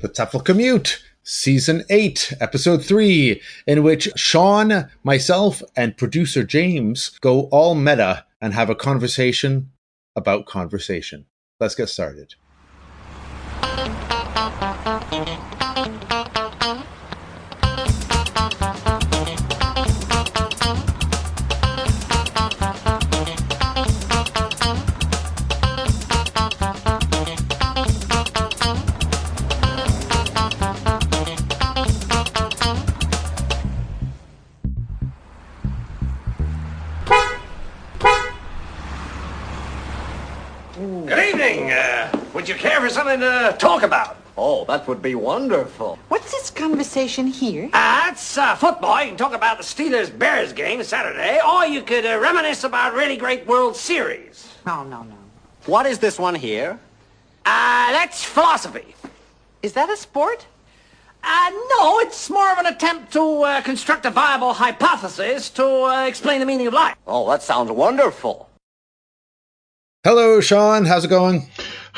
The TEFL Commute, Season 8, Episode 3, in which Shaun, myself, and producer James go all meta and have a conversation about conversation. Let's get started. Talk about? Oh, that would be wonderful. What's this conversation here? Uh, it's uh, football. You can talk about the Steelers-Bears game Saturday, or you could uh, reminisce about really great World Series. No, no, no. What is this one here? Uh, that's philosophy. Is that a sport? Uh, no, it's more of an attempt to uh, construct a viable hypothesis to uh, explain the meaning of life. Oh, that sounds wonderful. Hello, Shaun. How's it going?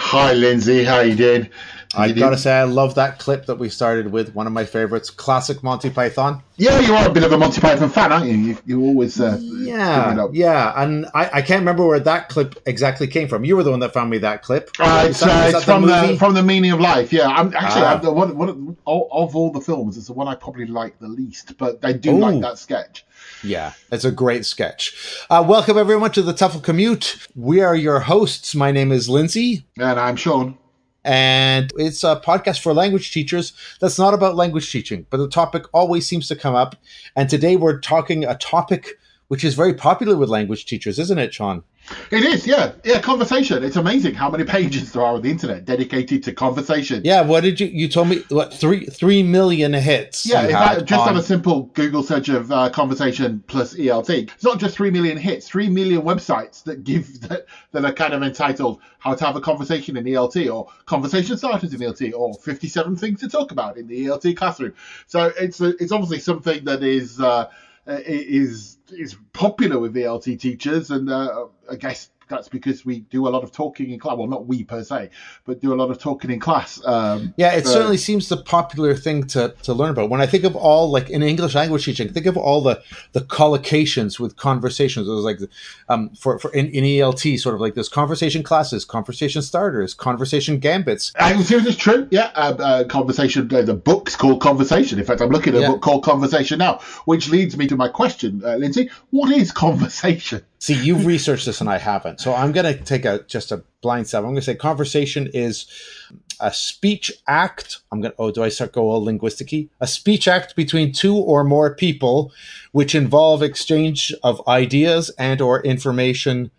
Hi, Lindsay. How you doing? I You gotta doing- say, I love that clip that we started with. One of my favorites, classic Monty Python. Yeah, you are a bit of a Monty Python fan, aren't you? You, you always uh, Yeah, yeah, and I, I can't remember where that clip exactly came from. You were the one that found me that clip. Uh, it's that- uh, it's that from the, movie? from the meaning of life. Yeah, I'm actually Ah. I'm the one, one of, of all the films, it's the one I probably like the least, but I do Ooh. like that sketch. Yeah, it's a great sketch. Uh, welcome everyone to the TEFL Commute. We are your hosts. My name is Lindsay, And I'm Shaun. and it's a podcast for language teachers that's not about language teaching, but the topic always seems to come up. And today we're talking a topic which is very popular with language teachers, isn't it, Shaun? It is, yeah, yeah. Conversation. It's amazing how many pages there are on the internet dedicated to conversation. Yeah. What did you? You told me what three three million hits? Yeah, you if had I, just on on- a simple Google search of uh, conversation plus ELT, it's not just three million hits, three million websites that give that, that are kind of entitled "How to Have a Conversation in ELT" or "Conversation Starters in ELT" or "57 Things to Talk About in the ELT Classroom." So it's a, it's obviously something that is uh, is is popular with ELT teachers, and uh, I guess that's because we do a lot of talking in class. Well, not we per se, but do a lot of talking in class. Um, Yeah, it certainly seems the popular thing to, to learn about. When I think of all like in English language teaching, think of all the the collocations with conversations. It was like um for, for in, in ELT, sort of like there's conversation classes, conversation starters, conversation gambits. I would say it's true. Yeah, uh, uh, conversation. Uh, the book's called Conversation. In fact, I'm looking at Yeah. a book called Conversation now, which leads me to my question, uh, Lindsay. What is conversation? See, you've researched this and I haven't. So I'm gonna take a just a blind stab. I'm gonna say conversation is a speech act. I'm gonna oh, do I start go all linguisticy? A speech act between two or more people, which involve exchange of ideas and or information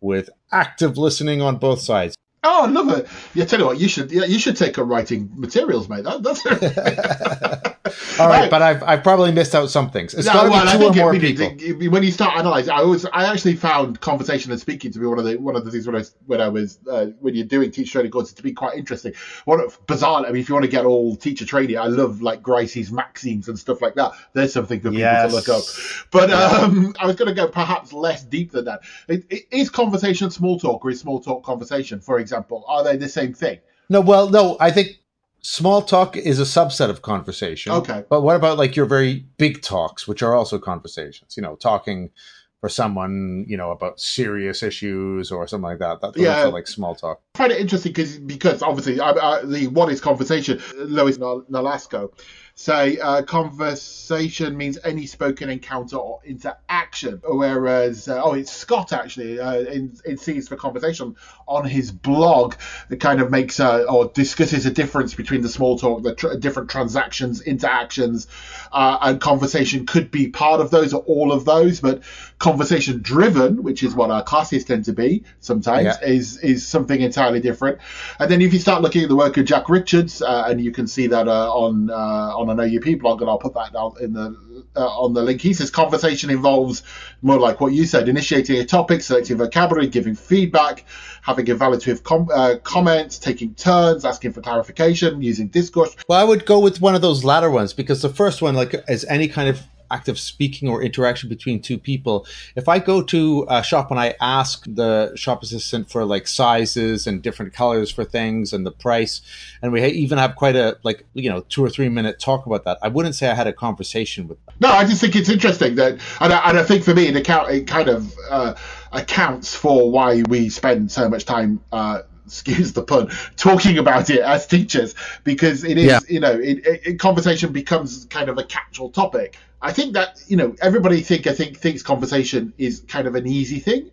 with active listening on both sides. Oh, I love it. Yeah, tell you what, you should. Yeah, you should take up writing materials, mate. That, that's. All right, Right. but I've I've probably missed out some things. It's No, got to well, be two or think it more people. it- when you start analysing, I always, I actually found conversation and speaking to be one of the one of the things when I was when I was uh, when you're doing teacher training courses to be quite interesting. One of bizarre. I mean, if you want to get all teacher training, I love like Grice's maxims and stuff like that. There's something for people Yes. to look up. But um, I was going to go perhaps less deep than that. Is conversation small talk or is small talk conversation? For example, are they the same thing? No, well, no, I think small talk is a subset of conversation. Okay. But what about like your very big talks, which are also conversations? You know, talking for someone, you know, about serious issues or something like that. That Yeah. like small talk. Find it interesting because because obviously I, I, the what is conversation. Lois Nolasco say uh, conversation means any spoken encounter or interaction, whereas uh, oh it's Scott actually uh, in in C's for conversation on his blog that kind of makes uh, or discusses a difference between the small talk, the tr- different transactions, interactions, uh, and conversation could be part of those or all of those, but conversation driven, which is what our classes tend to be sometimes, Yeah. is is something entirely different. And then if you start looking at the work of Jack Richards, uh, and you can see that uh, on uh, on an OUP blog, and I'll put that down in the uh, on the link. He says conversation involves more like what you said, initiating a topic, selecting vocabulary, giving feedback, having evaluative com- uh, comments, taking turns, asking for clarification, using discourse. Well, I would go with one of those latter ones because the first one, like, is any kind of act of speaking or interaction between two people. If I go to a shop and I ask the shop assistant for like sizes and different colors for things and the price, and we even have quite a like you know two or three minute talk about that, I wouldn't say I had a conversation with them. No, I just think it's interesting that, and I, and I think for me, it account it kind of uh, accounts for why we spend so much time. Uh, excuse the pun, talking about it as teachers because it is, Yeah. you know, it, it, it- conversation becomes kind of a catch-all topic. I think that you know everybody think I think thinks conversation is kind of an easy thing,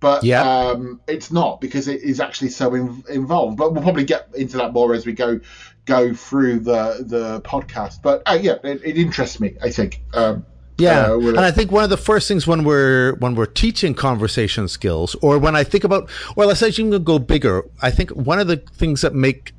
but Yeah. um, it's not because it is actually so in, involved. But we'll probably get into that more as we go go through the the podcast. But uh, yeah, it, it interests me. I think. Um, Yeah, uh, and I think one of the first things when we're when we're teaching conversation skills, or when I think about, or let's say even go bigger, I think one of the things that make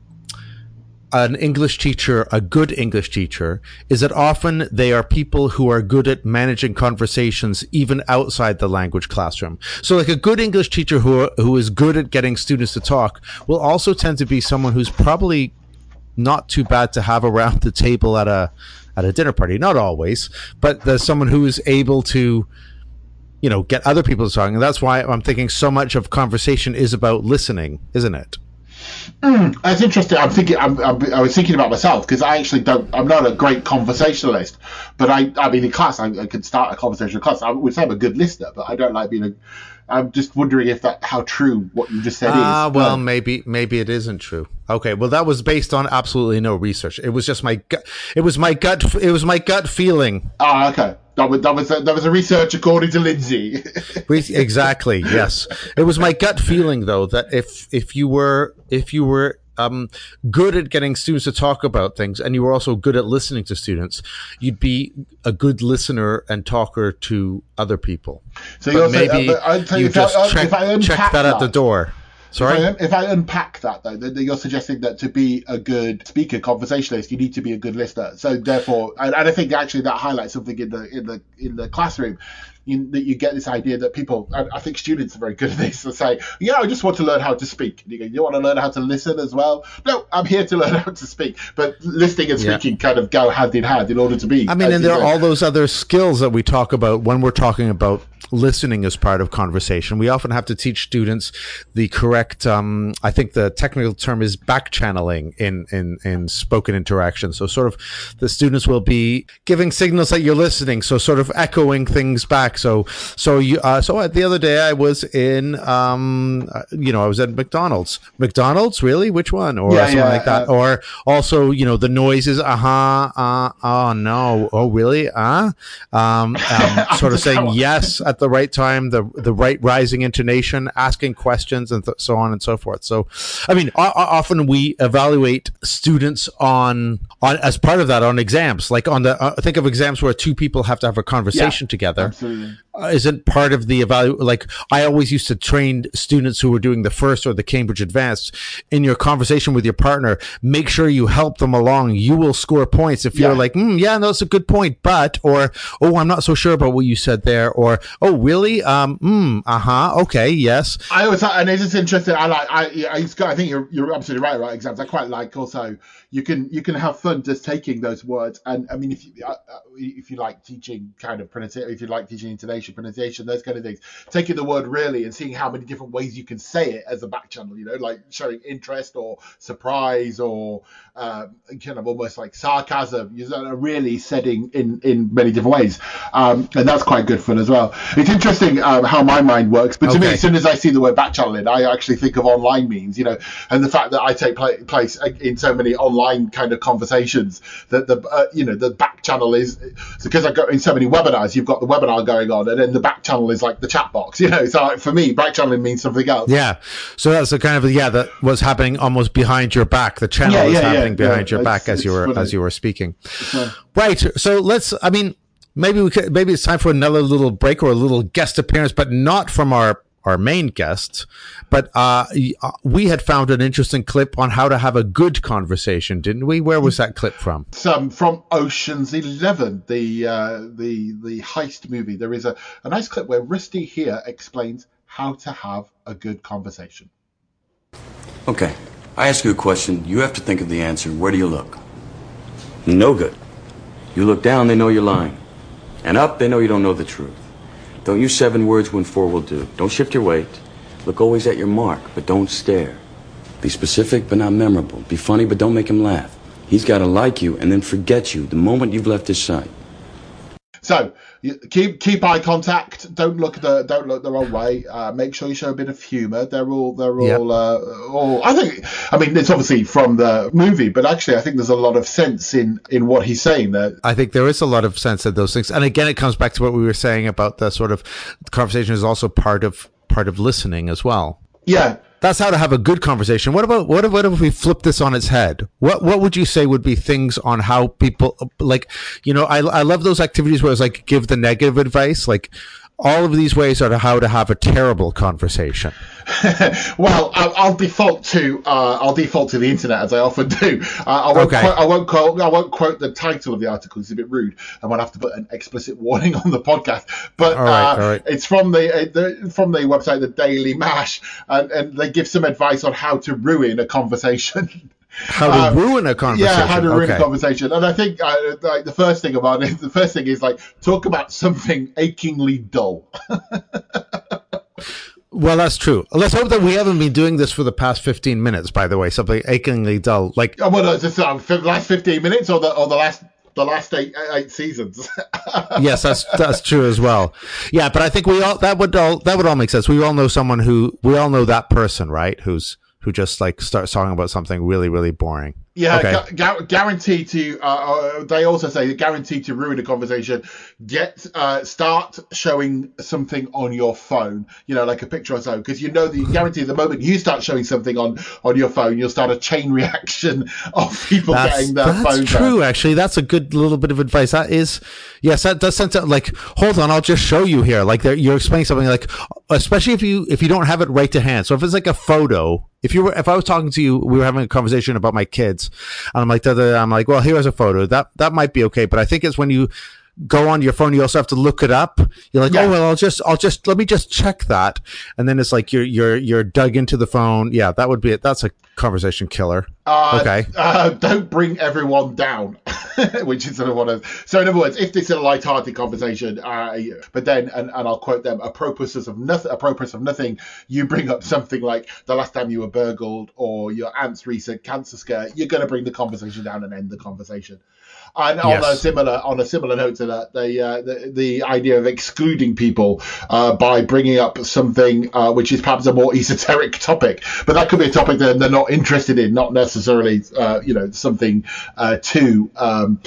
an English teacher a good English teacher is that often they are people who are good at managing conversations even outside the language classroom. So like a good English teacher who who is good at getting students to talk will also tend to be someone who's probably not too bad to have around the table at a at a dinner party. Not always, but there's someone who is able to, you know, get other people to talk, and that's why I'm thinking so much of conversation is about listening, isn't it? Hmm, that's interesting. I'm thinking. I'm, I'm, I was thinking about myself because I actually don't. I'm not a great conversationalist, but I. I mean, in class, I, I could start a conversation in class. I would say I'm a good listener, but I don't like being a. I'm just wondering if that how true what you just said is. Ah, is. well, Uh, maybe maybe it isn't true. Okay, well, that was based on absolutely no research. It was just my gut. It was my gut. It was my gut feeling. oh, okay. That was that was a, that was a research according to Lindsay. Exactly. Yes, it was my gut feeling though that if if you were if you were um, good at getting students to talk about things, and you were also good at listening to students, you'd be a good listener and talker to other people. so But you're saying, maybe uh, but you if I- just uh, check, if I check unpack that at the door. Sorry. If I, if I unpack that though, then you're suggesting that to be a good speaker, conversationalist, you need to be a good listener. So therefore, and, and I think actually that highlights something in the in the in the classroom. You, that you get this idea that people, and I think students are very good at this. They say, "Yeah, I just want to learn how to speak." And you go, "You want to learn how to listen as well?" No, I'm here to learn how to speak. But listening and Yeah. speaking kind of go hand in hand in order to be. I mean, and there are all those other skills that we talk about when we're talking about listening as part of conversation. We often have to teach students the correct. Um, I think the technical term is back channeling in in in spoken interaction. So, sort of, the students will be giving signals that you're listening. So, sort of echoing things back. So, so you. Uh, so the other day I was in. Um, uh, you know, I was at McDonald's. McDonald's, really? Which one? Or Yeah, something yeah, like that. uh, or also, you know, the noises. Uh huh. Uh. Oh no. Oh really? Uh. Um. um sort of saying yes at the right time, the the right rising intonation, asking questions, and th- so on and so forth. So, I mean, o- often we evaluate students on on as part of that on exams, like on the uh, think of exams where two people have to have a conversation together Absolutely. Uh, isn't part of the evalu like I always used to train students who were doing the first or the Cambridge Advanced in your conversation with your partner make sure you help them along you will score points if you're like mm, yeah no that's a good point but or oh I'm not so sure about what you said there or oh really um mm, uh-huh okay yes I always and it's just interesting. I like I I, I think you're you're absolutely right about exams. I quite like also you can you can have fun just taking those words and I mean if you uh, uh, if you like teaching kind of pronunciation if you like teaching intonation pronunciation those kind of things. Taking the word really and seeing how many different ways you can say it as a back channel you know like showing interest or surprise or um, kind of almost like sarcasm. You know really said in in, in many different ways. Um, and that's quite good fun as well. It's interesting um, how my mind works but to me as soon as I see the word back channeling, I actually think of online memes, you know, and the fact that I take pla place in so many online kind of conversations that the, uh, you know, the back channel is because I go in so many webinars, you've got the webinar going on, and then the back channel is like the chat box, you know. So like, for me, back channeling means something else. yeah so that's the kind of yeah that was happening almost behind your back the channel Yeah, was yeah, yeah, happening behind yeah, your back as you were funny. as you were speaking Right. So let's. I mean, maybe we could. Maybe it's time for another little break or a little guest appearance, but not from our our main guest. But uh, uh, we had found an interesting clip on how to have a good conversation, didn't we? Where was that clip from? um, from Ocean's Eleven, the uh, the the heist movie. There is a, a nice clip where Rusty here explains how to have a good conversation. Okay. I ask you a question. You have to think of the answer. Where do you look? No good. You look down, they know you're lying. And up, they know you don't know the truth. Don't use seven words when four will do. Don't shift your weight. Look always at your mark, but don't stare. Be specific, but not memorable. Be funny, but don't make him laugh. He's got to like you and then forget you the moment you've left his sight. So keep keep eye contact. Don't look the don't look the wrong way. Uh, make sure you show a bit of humour. They're all they're Yep. all uh, all. I think. I mean, it's obviously from the movie, but actually, I think there's a lot of sense in in what he's saying there. I think there is a lot of sense in those things. And again, it comes back to what we were saying about the sort of conversation is also part of part of listening as well. Yeah. That's how to have a good conversation. What about what if, we flip this on its head? What what would you say would be things on how people like you know I I love those activities where it's like give the negative advice like all of these ways are how to have a terrible conversation. Well, I'll, I'll default to uh, I'll default to the internet as I often do. Uh, I won't Okay. quote, I won't quote I won't quote the title of the article. It's a bit rude. I might have to put an explicit warning on the podcast. But right, uh, right. it's from the, uh, the from the website the Daily Mash, and, and they give some advice on how to ruin a conversation. How to Um, ruin a conversation. Yeah, how to ruin okay. a conversation. And I think uh, like the first thing about it, the first thing is like talk about something achingly dull. Well, that's true. Let's hope that we haven't been doing this for the past 15 minutes, by the way, something achingly dull. Like, Oh, well, just, uh, the last fifteen minutes or the or the last the last eight eight seasons. yes, that's that's true as well. Yeah, but I think we all that would all that would all make sense. We all know someone who we all know that person, right? Who's who just like starts talking about something really really boring. Yeah, Okay. gu- gu- guaranteed to. Uh, uh, they also say guaranteed to ruin a conversation. Get uh, start showing something on your phone. You know, like a picture or so, because you know the guarantee the moment you start showing something on on your phone, you'll start a chain reaction of people That's, getting their phone. that's phones true. out. Actually, that's a good little bit of advice. That is, yes, that does sense. Like, hold on, I'll just show you here. Like, you're explaining something. Like, especially if you if you don't have it right to hand. So if it's like a photo, if you were if I was talking to you, we were having a conversation about my kids, and I'm like, da, da, da, I'm like, well, here's a photo. That that might be okay, but I think it's when you go on your phone, you also have to look it up. You're like, Yeah. oh well, I'll just I'll just let me just check that, and then it's like you're you're you're dug into the phone. Yeah, that would be it. That's a conversation killer. Uh, okay. Uh, don't bring everyone down, which is sort of one of. So in other words, if this is a light-hearted conversation, uh, but then and, and I'll quote them: a purpose of nothing, a purpose of nothing. You bring up something like the last time you were burgled or your aunt's recent cancer scare. You're going to bring the conversation down and end the conversation. And on a similar on a similar note to that, the uh, the, the idea of excluding people uh, by bringing up something uh, which is perhaps a more esoteric topic, but that could be a topic that they're not interested in, not necessarily uh, you know something uh, too um,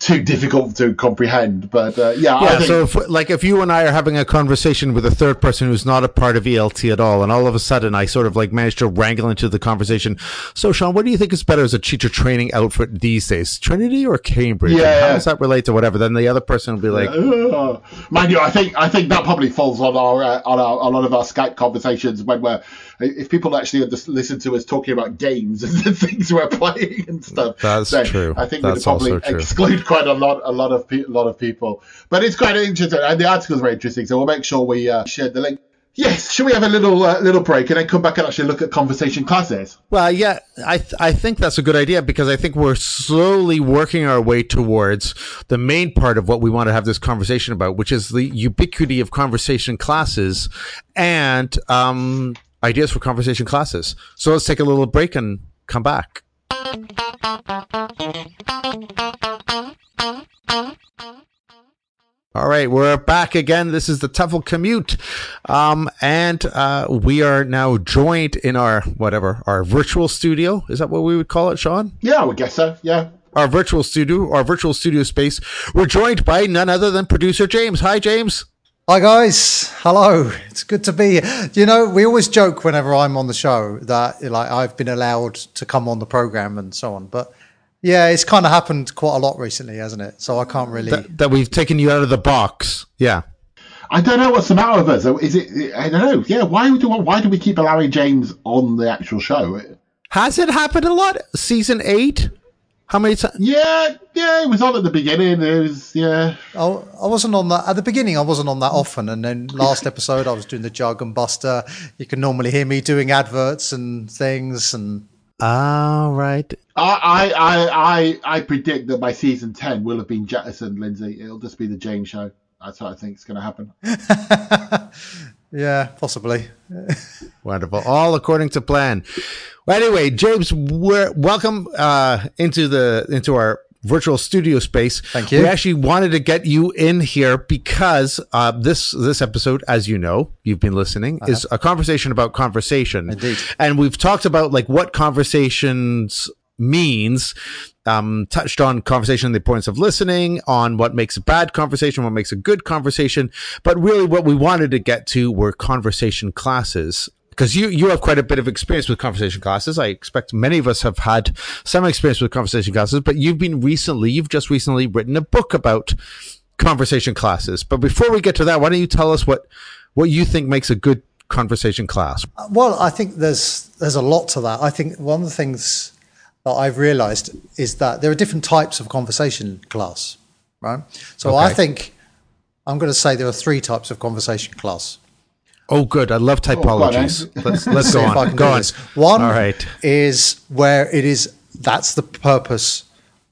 too difficult to comprehend. But uh, yeah, I Yeah, think, so if, like if you and I are having a conversation with a third person who's not a part of ELT at all, and all of a sudden I sort of like manage to wrangle into the conversation. So, Shaun, what do you think is better as a teacher training outfit these days, Trinity or Cambridge? Yeah. how does that relate to whatever? Then the other person will be like, Ugh. mind you, I think I think that probably falls on our uh, on our, a lot of our Skype conversations when we're if people actually just listen to us talking about games and the things we're playing and stuff. That's true. I think That's we'd probably also true. exclude quite a lot a lot of pe- a lot of people. But it's quite interesting, and the article's very interesting. So we'll make sure we uh, share the link. Yes, should we have a little uh, little break and then come back and actually look at conversation classes? Well, yeah, I th- I think that's a good idea because I think we're slowly working our way towards the main part of what we want to have this conversation about, which is the ubiquity of conversation classes and um, ideas for conversation classes. So let's take a little break and come back. All right, we're back again. This is the TEFL commute. Um, and uh, we are now joined in our whatever, our virtual studio. Is that what we would call it, Shaun? Yeah, I would guess so. Yeah. Our virtual studio, our virtual studio space. We're joined by none other than producer James. Hi, James. Hi guys, hello. It's good to be here. You know, we always joke whenever I'm on the show that like I've been allowed to come on the program and so on, but yeah, it's kind of happened quite a lot recently, hasn't it? So I can't really. That, that we've taken you out of the box. Yeah. I don't know what's the matter with us. Is it? I don't know. Yeah. Why do why do we keep allowing James on the actual show? Has it happened a lot? Season eight? How many times? Yeah, yeah. It was on at the beginning. It was yeah. I, I wasn't on that at the beginning. I wasn't on that often, and then last episode I was doing the Jug and Buster. You can normally hear me doing adverts and things, and All right. I, I, I, I, I predict that by season ten we'll have been jettisoned, Lindsay. It'll just be the James show. That's what I think is going to happen. Yeah, possibly. Wonderful. All according to plan. Well, anyway, James, we're welcome uh, into the into our virtual studio space. Thank you. We actually wanted to get you in here because uh, this this episode, as you know, you've been listening, is a conversation about conversation. Indeed. And we've talked about like what conversations means. Um, touched on conversation, the importance of listening, on what makes a bad conversation, what makes a good conversation. But really, what we wanted to get to were conversation classes because you you have quite a bit of experience with conversation classes. I expect many of us have had some experience with conversation classes, but you've been recently, you've just recently written a book about conversation classes. But before we get to that, why don't you tell us what what you think makes a good conversation class? Well, I think there's there's a lot to that. I think one of the things that I've realised is that there are different types of conversation class, right? So I think I'm going to say there are three types of conversation class. Oh, good. I love oh, typologies. let's let's go if on. can Go on. One All right. is where it is that's the purpose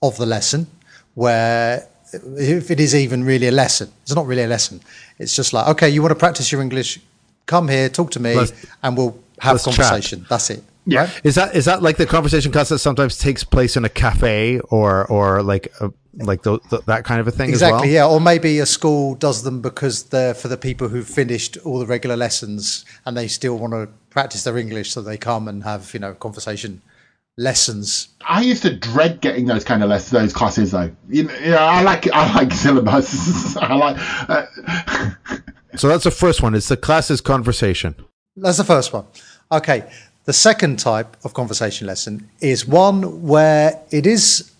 of the lesson, where if it is even really a lesson, it's not really a lesson. It's just like, okay, you want to practice your English, come here, talk to me, Let's- and we'll have let's chat. conversation. That's it. Yeah. right? Is that is that like the conversation class that sometimes takes place in a cafe or or like a, like the, the, that kind of a thing Exactly, as well? yeah. Or maybe a school does them because they're for the people who've finished all the regular lessons and they still want to practice their English, so they come and have you know conversation lessons. I used to dread getting those kind of lessons, those classes though. You know, yeah, I like I like syllabus. I like. Uh, So that's the first one. It's the classes conversation. That's the first one. Okay. The second type of conversation lesson is one where it is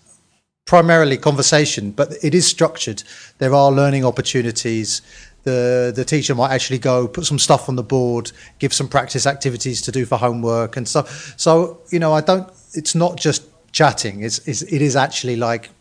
primarily conversation, but it is structured. There are learning opportunities. The the teacher might actually go put some stuff on the board, give some practice activities to do for homework and stuff. So you know, I don't. It's not just chatting. It's, it's it is actually like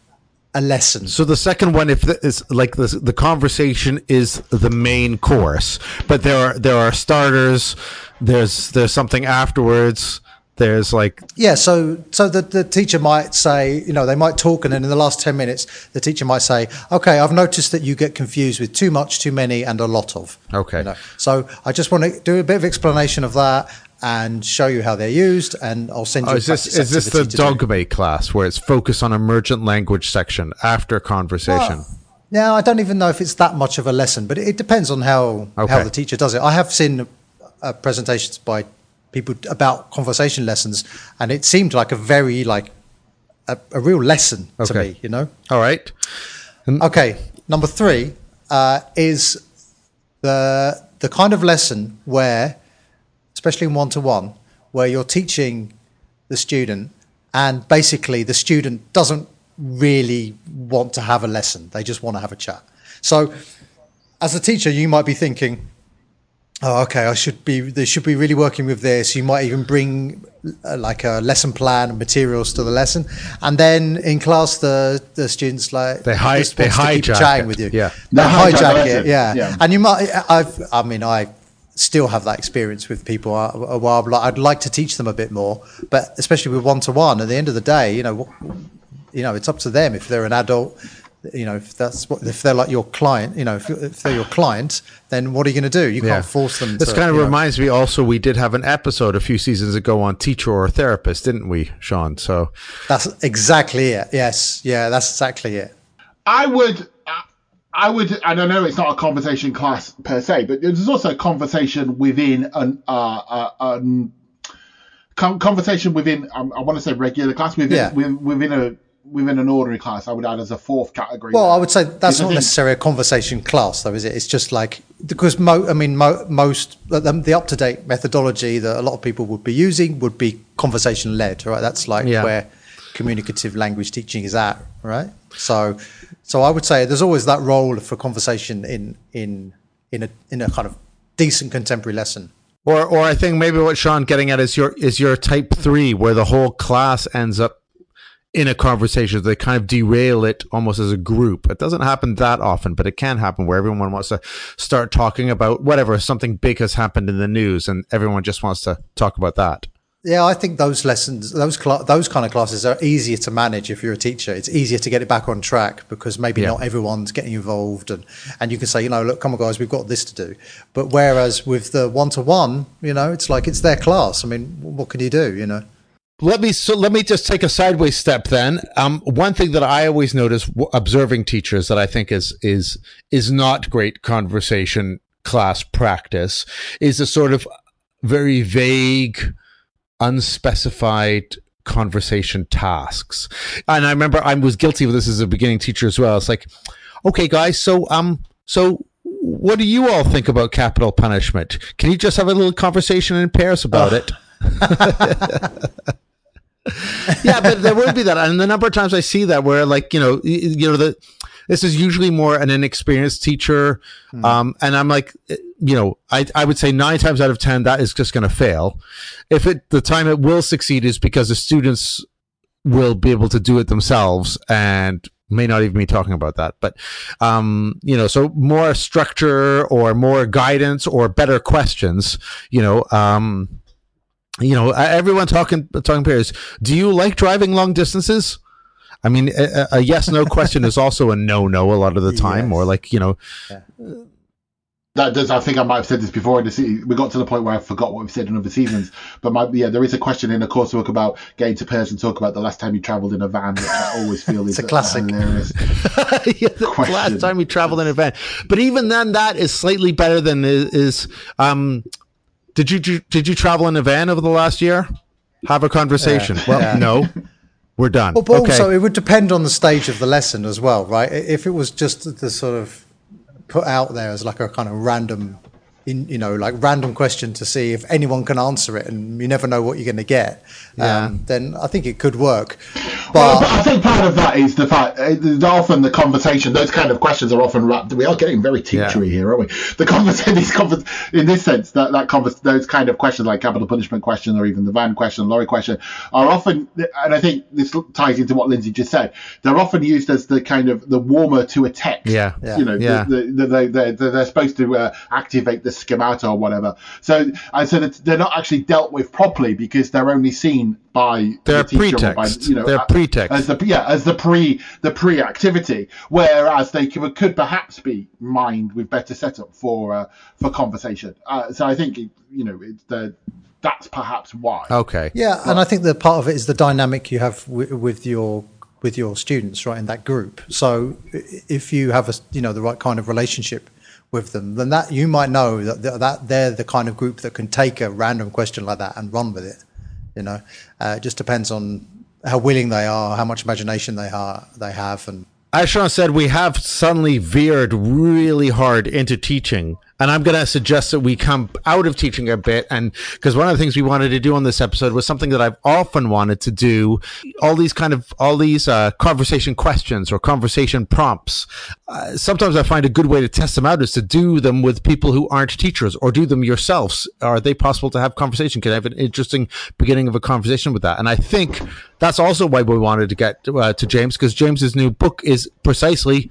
a lesson. So the second one, if is like the the conversation is the main course, but there are there are starters. There's there's something afterwards. There's like Yeah, so so the, the teacher might say, you know, they might talk, and then in the last ten minutes, the teacher might say, "Okay, I've noticed that you get confused with too much, too many, and a lot of." Okay. You know, so I just want to do a bit of explanation of that and show you how they're used, and I'll send you. oh, a is this is this the activity to do. dogme class where it's focused on emergent language section after conversation? Yeah, I don't even know if it's that much of a lesson, but it depends on how how the teacher does it. I have seen uh, presentations by people about conversation lessons, and it seemed like a very like a, a real lesson to me. You know. All right. Okay, number three uh, is the the kind of lesson where, especially in one to one, where you're teaching the student, and basically the student doesn't really want to have a lesson; they just want to have a chat. So, as a teacher, you might be thinking, "Oh, okay, I should be. They should be really working with this." You might even bring uh, like a lesson plan and materials to the lesson, and then in class, the the students like They hi- just they wants to keep hijack chatting it. with you. Yeah. they They hijack hijack it. Yeah. Yeah. and you might. I've. I mean, I still have that experience with people a, a while. But I'd like to teach them a bit more, but especially with one to one. At the end of the day, you know, you know, it's up to them if they're an adult. You know, if that's what if they're like your client. You know, if, if they're your client, then what are you going to do? You can't force them. This to, kind of you know- reminds me. Also, we did have an episode a few seasons ago on teacher or therapist, didn't we, Shaun? So That's exactly it. Yes, yeah, that's exactly it. I would, I- I would, and I know it's not a conversation class per se, but there's also a conversation within an, uh, uh, um, conversation within, um, I want to say regular class within, Yeah. within, within a within an ordinary class. I would add as a fourth category. Well, there. I would say that's Because not necessarily a conversation class, though, is it? It's just like because mo- I mean, mo- most the, the up to date methodology that a lot of people would be using would be conversation led, right? That's like Yeah. where communicative language teaching is at, right? So, so I would say there's always that role for conversation in in in a in a kind of decent contemporary lesson. Or, or I think maybe what Shaun getting at is your is your type three, where the whole class ends up in a conversation. They kind of derail it almost as a group. It doesn't happen that often, but it can happen where everyone wants to start talking about whatever something big has happened in the news, and everyone just wants to talk about that. Yeah, I think those lessons, those cla- those kind of classes are easier to manage if you're a teacher. It's easier to get it back on track because maybe Yeah. not everyone's getting involved, and and you can say, you know, look, come on, guys, we've got this to do. But whereas with the one to one, you know, it's like it's their class. I mean, what can you do? You know. Let me so let me just take a sideways step then. Um, one thing that I always notice w- observing teachers that I think is is is not great conversation class practice is a sort of very vague, unspecified conversation tasks. And I remember I was guilty of this as a beginning teacher as well. It's like, okay, guys, so um, so what do you all think about capital punishment? Can you just have a little conversation in pairs about it? yeah, but there would be that, and the number of times I see that where, like, you know, you know, the this is usually more an inexperienced teacher, um, and I'm like, eh, you know, I I would say nine times out of ten that is just going to fail. If it the time it will succeed is because the students will be able to do it themselves and may not even be talking about that. But um you know so more structure or more guidance or better questions you know um you know, everyone talking talking pairs. Do you like driving long distances? I mean, a, a yes no question is also a no no a lot of the time, Yes. or like you know, That does. I think I might have said this before. We got to the point where I forgot what we've said in other seasons. But my, yeah, there is a question in the course book about getting to pairs and talk about the last time you travelled in a van, which I always feel is a classic. hilarious. Yeah, the Question. last time we traveled in a van. But even then, that is slightly better than is. is um, did you did you travel in a van over the last year? Have a conversation. Well, Yeah. no, we're done. Well, but okay. also it would depend on the stage of the lesson as well, right? If it was just the sort of put out there as like a kind of random, you know, like random question to see if anyone can answer it, and you never know what you're going to get, um, then I think it could work. Well, But I think part of that is the fact uh, that often the conversation, those kind of questions are often wrapped. We are getting very teachery Yeah. here, aren't we? The conversation, in this sense, that that convers- those kind of questions like capital punishment question or even the van question, lorry question, are often, and I think this ties into what Lindsay just said. They're often used as the kind of the warmer to a text. Yeah. Yeah. You know, Yeah. the, the, the, they they're, they're supposed to uh, activate the schemata or whatever. So, I so that they're not actually dealt with properly because they're only seen by They're the teacher or by, pretext. you know, They're pretext. as the yeah as the pre the pre activity, whereas they could, could perhaps be mined with better setup for uh, for conversation. Uh, so I think it, you know it's the that's perhaps why. okay. yeah, and I think the part of it is the dynamic you have w- with your with your students, right, in that group. So if you have a you know the right kind of relationship with them, then that you might know that that- they're the kind of group that can take a random question like that and run with it. You know, uh, it just depends on how willing they are, how much imagination they are they have, and as Shaun said, we have suddenly veered really hard into teaching. And I'm going to suggest that we come out of teaching a bit. And because one of the things we wanted to do on this episode was something that I've often wanted to do all these kind of, all these uh, conversation questions or conversation prompts. Uh, sometimes I find a good way to test them out is to do them with people who aren't teachers or do them yourselves. Are they possible to have conversation? Can I have an interesting beginning of a conversation with that? And I think that's also why we wanted to get uh, to James because James's new book is precisely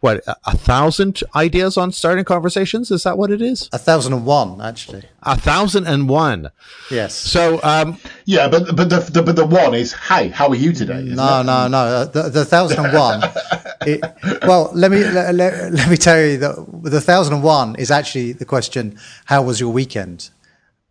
what a, a thousand ideas on starting conversations. Is that what it is? a thousand and one actually. A thousand and one. Yes. So, um, Yeah, but but the, the but the one is hey, how are you today? isn't No, it? no, no. uh, The, the thousand and one. It, well, let me let, let, let me tell you that the thousand and one is actually the question: How was your weekend?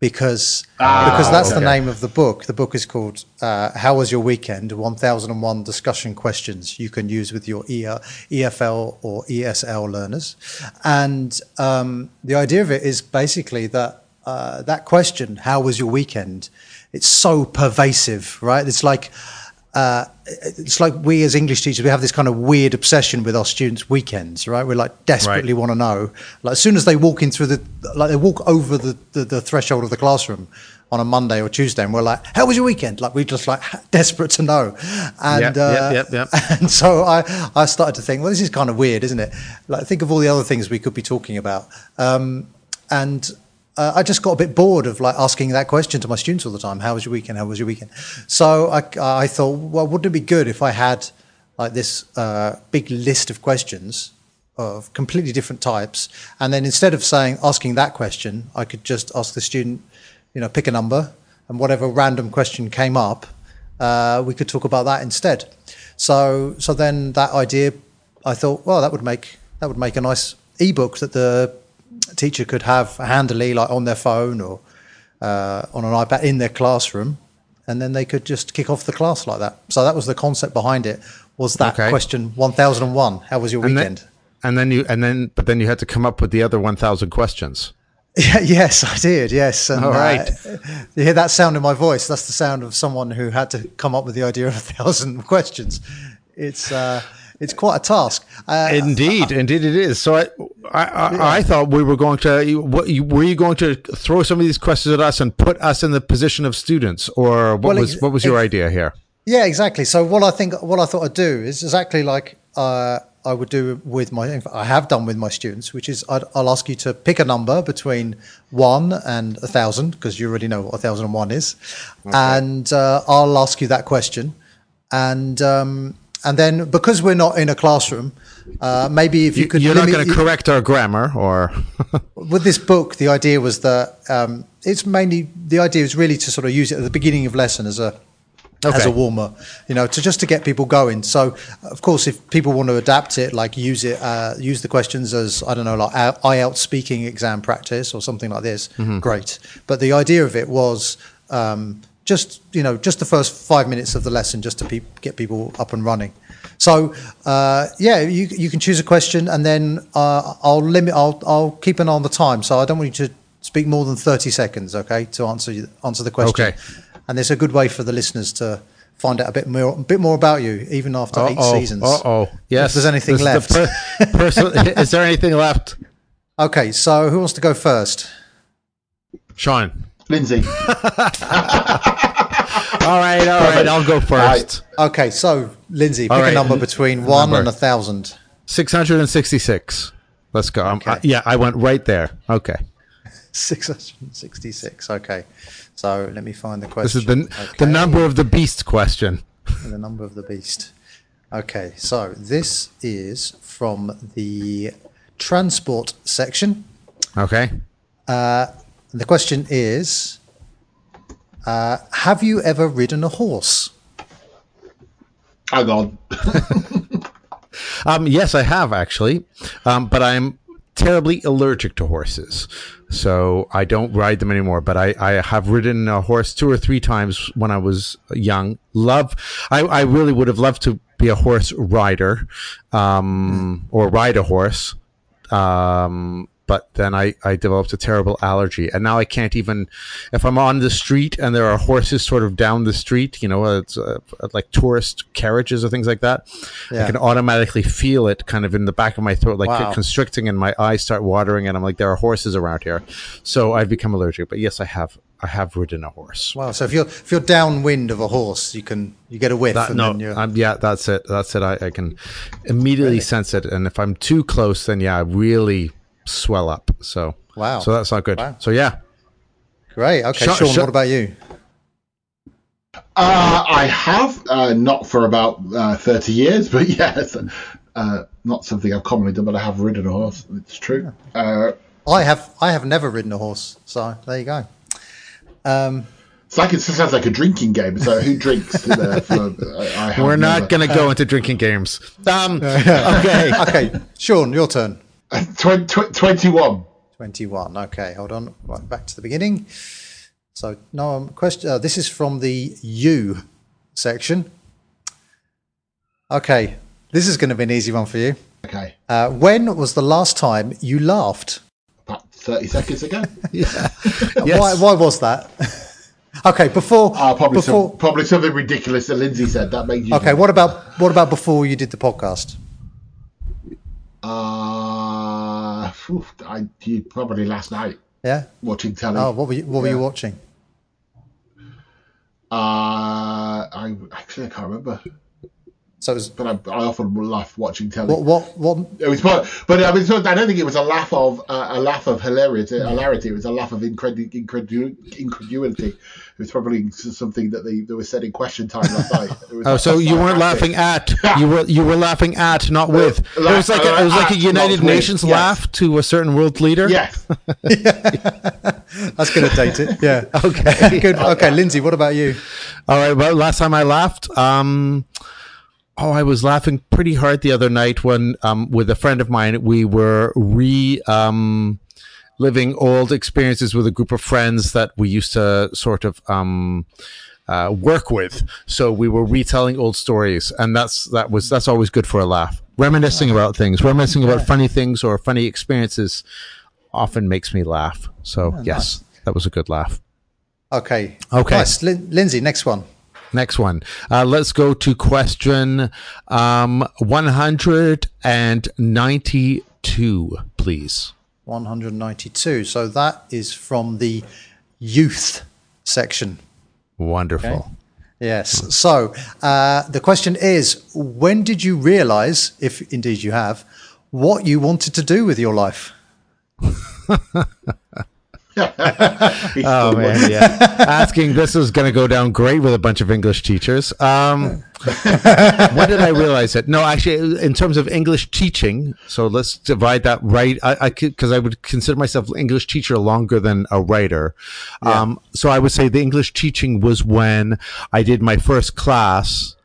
Because because that's the name of the book. The book is called uh, "How Was Your Weekend?" One thousand and one discussion questions you can use with your EFL or ESL learners, and um, the idea of it is basically that uh, that question, "How was your weekend?" It's so pervasive, right? It's like uh, it's like we as English teachers, we have this kind of weird obsession with our students' weekends, right? We like desperately Right. want to know. Like as soon as they walk in through the, like they walk over the, the, the threshold of the classroom on a Monday or Tuesday, and we're like, "How was your weekend?" Like we're just like desperate to know. And Yep, uh, yep, yep, and so I I started to think, well, this is kind of weird, isn't it? Like think of all the other things we could be talking about. Um, and uh, I just got a bit bored of like asking that question to my students all the time. How was your weekend? How was your weekend? So I, I thought, well, wouldn't it be good if I had like this uh, big list of questions of completely different types, and then instead of saying asking that question, I could just ask the student, you know, pick a number and whatever random question came up, uh, we could talk about that instead. So so then that idea, I thought, well, that would make that would make a nice ebook that the teacher could have handily, like on their phone or uh, on an iPad in their classroom, and then they could just kick off the class like that. So that was the concept behind it. Was that Okay. question one thousand and one? How was your And weekend? then, and then you and then but then you had to come up with the other 1000 questions. Yeah, yes, I did. Yes, and All right. uh, you hear that sound in my voice? That's the sound of someone who had to come up with the idea of a thousand questions. It's uh, it's quite a task. Uh, Indeed, indeed it is. So I, I, I, I thought we were going to. What you, were you going to throw some of these questions at us and put us in the position of students, or what Well, was what was your ex- idea here? Yeah, exactly. So what I think, what I thought I'd do is exactly like uh, I would do with my, I have done with my students, which is I'd, I'll ask you to pick a number between one and a thousand, because you already know what a thousand and one is, and uh, I'll ask you that question, and um, and then because we're not in a classroom, uh, maybe if you, You, could, you're not going to correct our grammar, or with this book, the idea was that um, it's mainly the idea is really to sort of use it at the beginning of lesson as a as a warmer, you know, to just to get people going. So, of course, if people want to adapt it, like use it, uh, use the questions as I don't know, like IELTS speaking exam practice or something like this. Great, but the idea of it was. Um, just you know, just the first five minutes of the lesson, just to pe- get people up and running. So uh, yeah, you you can choose a question, and then uh, I'll limit. I'll I'll keep an eye on the time. So I don't want you to speak more than thirty seconds, okay, to answer answer the question. Okay. And there's a good way for the listeners to find out a bit more a bit more about you, even after eight Uh-oh, seasons. Uh-oh. Yes. If there's anything This left. Is, the per- person- is there anything left? Okay, so who wants to go first? Shaun. Lindsay. All right, all right. I'll go first. Okay, so Lindsay, pick All a number n- between one number. and a thousand. 666. Let's go. Um, Okay. uh, yeah, I went right there. Okay. 666. Okay. So let me find the question. This is the the Okay. number of the beast question. the number of the beast. Okay, so this is from the transport section. Okay. The question is uh, Have you ever ridden a horse? Hang on. Um, yes, I have actually, um, but I'm terribly allergic to horses, so I don't ride them anymore. But I, I have ridden a horse two or three times when I was young. Love, I, I really would have loved to be a horse rider, um, or ride a horse. Um, but then I, I developed a terrible allergy, and now I can't even. If I'm on the street and there are horses sort of down the street, you know, it's uh, like tourist carriages or things like that, I can automatically feel it kind of in the back of my throat, like Wow. constricting, and my eyes start watering, and I'm like, there are horses around here, so I've become allergic. But yes, I have I have ridden a horse. Wow. So if you're if you're downwind of a horse, you can you get a whiff That, and no, then you're um, yeah, that's it. That's it. I, I can immediately sense it, and if I'm too close, then yeah, I really swell up. So Wow. so that's not good. Wow. So yeah, great. Okay, Shut- Shaun, shut- what about you? Uh, I have, uh, not for about uh, 30 years, but yes, uh, not something I've commonly done, but I have ridden a horse. It's true. Uh, I have I have never ridden a horse, so there you go. Um, it's like it sounds like a drinking game. So who drinks? Uh, for, I, I have we're not going to go into drinking games. Um, okay. okay, Shaun, your turn. Twen- tw- 21. 21. Okay, hold on. Right, back to the beginning. So, no um, question. Uh, this is from the U section. Okay, this is going to be an easy one for you. Okay. Uh, when was the last time you laughed? About 30 seconds ago. Yes. Why, why was that? okay, before. Uh, probably, before some, probably something ridiculous that Lindsay said. That made you. okay, what about what about before you did the podcast? Uh, I, probably last night Yeah. watching telly. Oh, what were you, what were you watching? Uh, I actually I can't remember. So it was but I, I often laugh watching telly. what what what It was, but, but I mean, so I don't think it was a laugh of uh, a laugh of hilarity. Hilarity. It was a laugh of incredu- incredu- incredulity. It was probably something that they, they were said in question time last night. Oh, like, so you weren't sarcastic. laughing at you were you were laughing at, not with. It was like a, it was like a United not with, Nations yes. laugh to a certain world leader. Yes. that's going to date it. Yeah. Okay. Good. Okay, Lindsay. What about you? All right. Well, last time I laughed, um, oh, I was laughing pretty hard the other night when, um, with a friend of mine, we were re, um, living old experiences with a group of friends that we used to sort of, um, uh, work with. So we were retelling old stories, and that's that was that's always good for a laugh. Reminiscing about things, reminiscing about funny things or funny experiences, often makes me laugh. So yes, that was a good laugh. Okay. Okay. Nice. Lin- Lindsay. Next one. Next one. Uh, let's go to question um, 192, please. 192. So that is from the youth section. Wonderful. Okay. Yes. So uh, the question is when did you realize, if indeed you have, what you wanted to do with your life? Oh man, yeah. Asking this is going to go down great with a bunch of English teachers. Um, when did I realize it? No, actually, in terms of English teaching, so let's divide that right. I, I because I would consider myself English teacher longer than a writer. Um, so I would say the English teaching was when I did my first class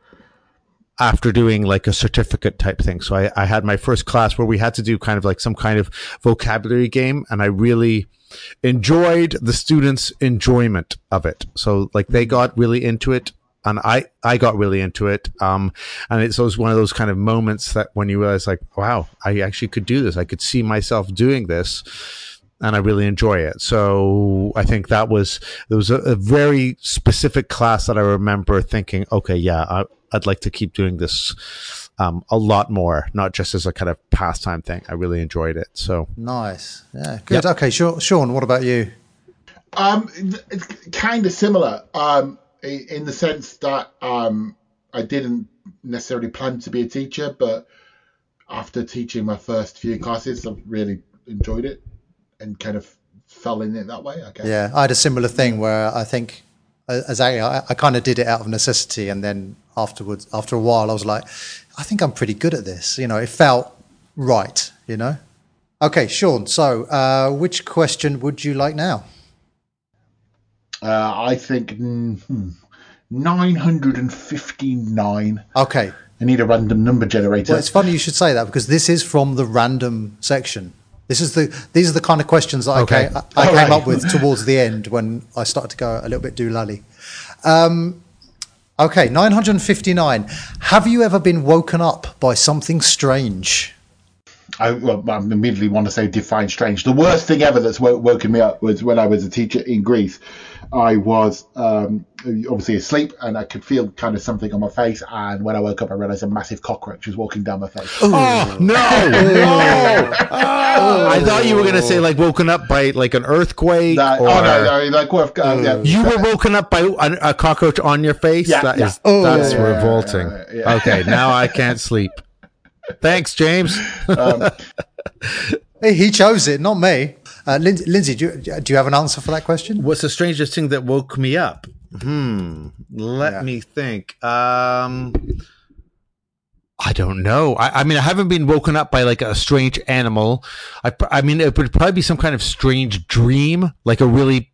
after doing like a certificate type thing. So I, I had my first class where we had to do kind of like some kind of vocabulary game and I really enjoyed the students' enjoyment of it. So like they got really into it and I, I got really into it. Um, and it's always one of those kind of moments that when you realize like, wow, I actually could do this. I could see myself doing this and I really enjoy it. So I think that was there was a, a very specific class that I remember thinking, okay, yeah, I, I'd like to keep doing this um, a lot more, not just as a kind of pastime thing. I really enjoyed it. So Nice. Yeah. Good. Okay. Sure. Shaun, what about you? Um, it's kind of similar. Um, in the sense that um, I didn't necessarily plan to be a teacher, but after teaching my first few classes, I really enjoyed it and kind of fell in it that way. I guess. Yeah, I had a similar thing where I think, as I, I, I kind of did it out of necessity, and then afterwards, after a while, I was like, I think I'm pretty good at this. You know, it felt right. You know. Okay, Shaun. So, uh, which question would you like now? Uh, I think mm, hmm, 959. Okay. I need a random number generator. Well, it's funny you should say that because this is from the random section. This is the these are the kind of questions that Okay. I came, I All came right. up with towards the end when I started to go a little bit doolally. Um, okay, nine hundred and fifty nine. Have you ever been woken up by something strange? I, well, I immediately want to say define strange. The worst thing ever that's wo- woken me up was when I was a teacher in Greece. I was um, obviously asleep and I could feel kind of something on my face. And when I woke up, I realized a massive cockroach was walking down my face. Oh no! no! Oh, I thought you were gonna say like woken up by like an earthquake. That- or oh no, no, like what? Uh, yeah, You were woken up by a, a cockroach on your face. Yeah, That yeah. is- that's Yeah, yeah, revolting. yeah, yeah. Okay, now I can't sleep. Thanks, James. Hey, he chose it, not me. Uh, Lin- Lindsay, do you, do you have an answer for that question? What's the strangest thing that woke me up? Hmm. Let Yeah. me think. Um. I don't know. I, I mean, I haven't been woken up by like a strange animal. I, I mean, it would probably be some kind of strange dream, like a really,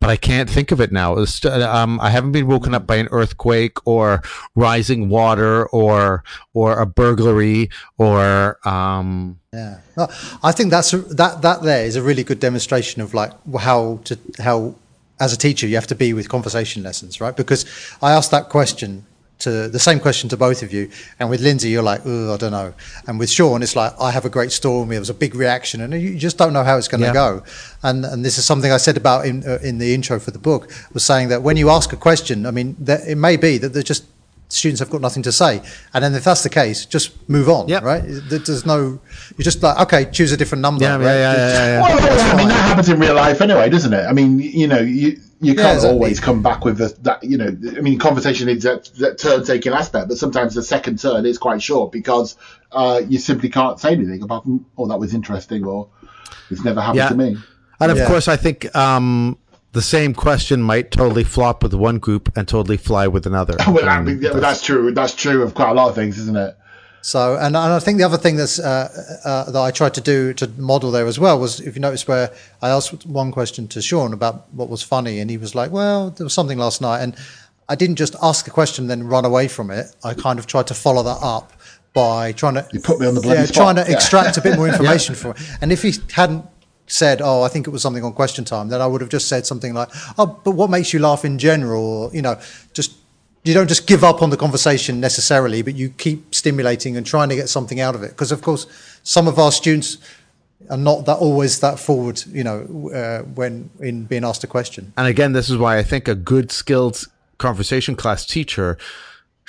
but I can't think of it now. Uh, um, I haven't been woken up by an earthquake or rising water or or a burglary or um. Yeah, No, I think that's a, that that there is a really good demonstration of like how to how as a teacher you have to be with conversation lessons, right? Because I asked that question to the same question to both of you, and with Lindsay you're like, oh, I don't know, and with Shaun it's like I have a great story, it was a big reaction, and you just don't know how it's going to Yeah. go. And and this is something I said about in uh, in the intro for the book was saying that when you ask a question, I mean, that it may be that there's just students have got nothing to say. And then if that's the case, just move on, Yep. right? There's no, you're just like, okay, choose a different number. Yeah, right? yeah, yeah, yeah, yeah. Well, I mean, that happens in real life anyway, doesn't it? I mean, you know, you you can't exactly. always come back with the, that. You know, I mean, conversation is that, that turn taking aspect, but sometimes the second turn is quite short because uh, you simply can't say anything apart from, "Oh, that was interesting," or "It's never happened Yeah. to me." And of Yeah. course, I think um, the same question might totally flop with one group and totally fly with another. well, that, Um, yeah, well, that's true. That's true of quite a lot of things, isn't it? So, and, and I think the other thing that's uh, uh, that I tried to do to model there as well was, if you notice, where I asked one question to Shaun about what was funny, and he was like, "Well, there was something last night," and I didn't just ask a question and then run away from it. I kind of tried to follow that up by trying to You put me on the bloody yeah, spot. trying to Yeah. extract a bit more information from it. And if he hadn't said, "Oh, I think it was something on Question Time," then I would have just said something like, "Oh, but what makes you laugh in general?" Or you know, just you don't just give up on the conversation necessarily, but you keep stimulating and trying to get something out of it. Because of course, some of our students are not that always that forward, you know, uh, when in being asked a question. And again, this is why I think a good skilled conversation class teacher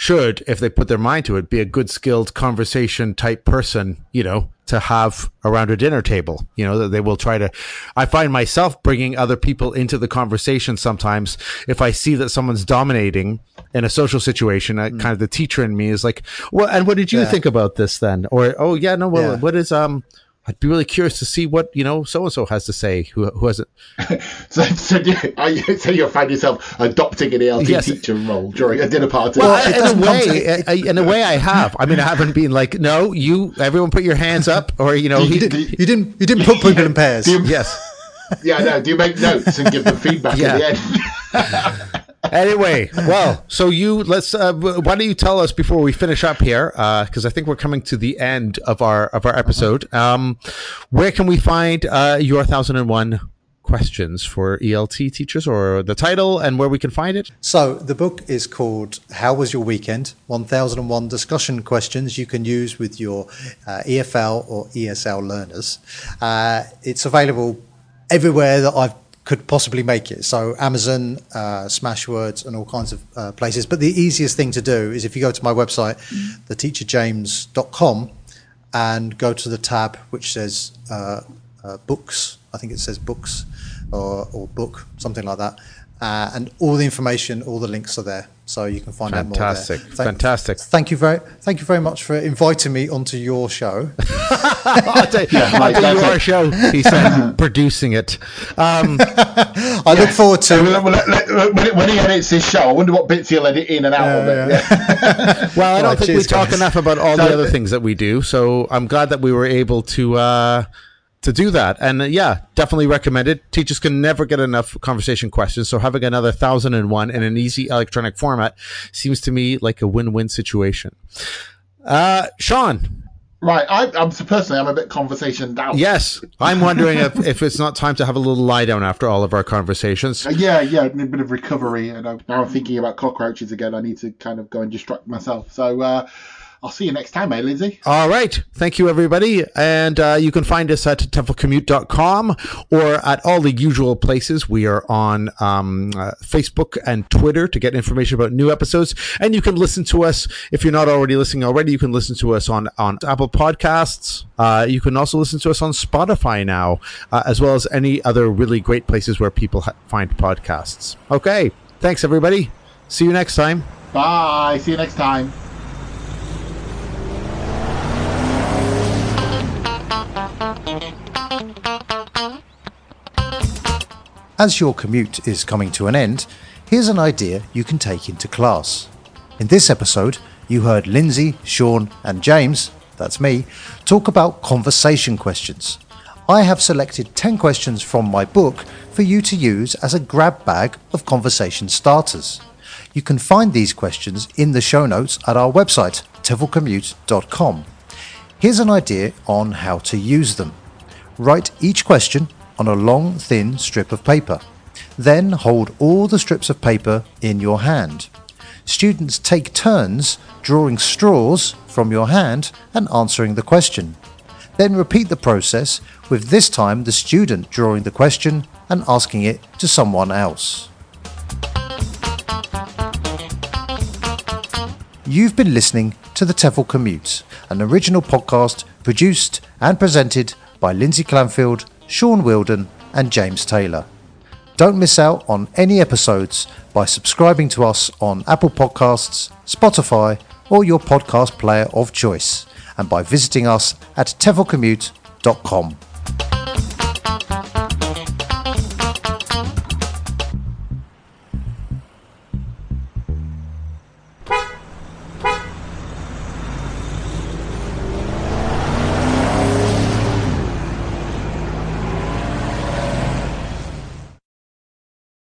should, if they put their mind to it, be a good skilled conversation type person, you know, to have around a dinner table, you know, that they will try to. I find myself bringing other people into the conversation sometimes if I see that someone's dominating in a social situation, uh, kind of the teacher in me is like, well, and what did you Yeah. think about this then? Or, oh, yeah, no, well, Yeah. what is, um, I'd be really curious to see what, you know, so and so has to say who, who has it. So, so, you, are you, so you'll find yourself adopting an ELT Yes. teacher role during a dinner party. Well, it in a way, to- I- I- in a way, I have. I mean, I haven't been like, no, you, everyone, put your hands up, or you know, You he did- did. You didn't you didn't put people in pairs. You- Yes. yeah, no. Do you make notes and give them feedback Yeah. at the end? Anyway, well, so you let's. Uh, why don't you tell us before we finish up here? Because I think we're coming to the end of our of our episode. Um, where can we find uh, your thousand and one questions for ELT teachers, or the title, and where we can find it? So the book is called "How Was Your Weekend?" One thousand and one discussion questions you can use with your uh, EFL or ESL learners. Uh, it's available everywhere that I could possibly make it. So Amazon, uh, Smashwords, and all kinds of uh, places. But the easiest thing to do is if you go to my website, theteacherjames.com, and go to the tab which says uh, uh, books. I think it says books or, or book, something like that. Uh, and all the information, all the links are there, so you can find out more. there. Fantastic, Thank- fantastic. Thank you very, thank you very much for inviting me onto your show. I'll tell, I'll like tell you that. our show. He said, producing it. Um, I look forward to. Well, well, let- let- when, when he edits this show, I wonder what bits he'll edit in and out of it. Yeah. Well, I don't Right, think we cheers, talk enough about all So- the other things that we do. So I'm glad that we were able to uh, to do that. And uh, yeah, definitely recommend it. Teachers can never get enough conversation questions. So having another thousand and one in an easy electronic format seems to me like a win-win situation. Uh, Shaun, Right, I, I'm personally, I'm a bit conversation down. yes, I'm wondering if, if it's not time to have a little lie down after all of our conversations. Uh, Yeah, yeah, a bit of recovery, and I'm, now I'm thinking about cockroaches again. I need to kind of go and distract myself. So uh, I'll see you next time, eh, Lindsay? All right. Thank you, everybody. And uh, you can find us at teflcommute.com or at all the usual places. We are on um, uh, Facebook and Twitter to get information about new episodes. And you can listen to us, if you're not already listening already, you can listen to us on, on Apple Podcasts. Uh, you can also listen to us on Spotify now, uh, as well as any other really great places where people ha- find podcasts. Okay. Thanks, everybody. See you next time. Bye. See you next time. As your commute is coming to an end, here's an idea you can take into class. In this episode, you heard Lindsay, Shaun, and James, that's me, talk about conversation questions. I have selected 10 questions from my book for you to use as a grab bag of conversation starters. You can find these questions in the show notes at our website, teflcommute.com. Here's an idea on how to use them. Write each question on a long, thin strip of paper. Then hold all the strips of paper in your hand. Students take turns drawing straws from your hand and answering the question. Then repeat the process with this time the student drawing the question and asking it to someone else. you've been listening to The TEFL Commute, an original podcast produced and presented by Lindsay Clandfield, Shaun Wilden, and James Taylor. Don't miss out on any episodes by subscribing to us on Apple Podcasts, Spotify, or your podcast player of choice, and by visiting us at teflcommute.com.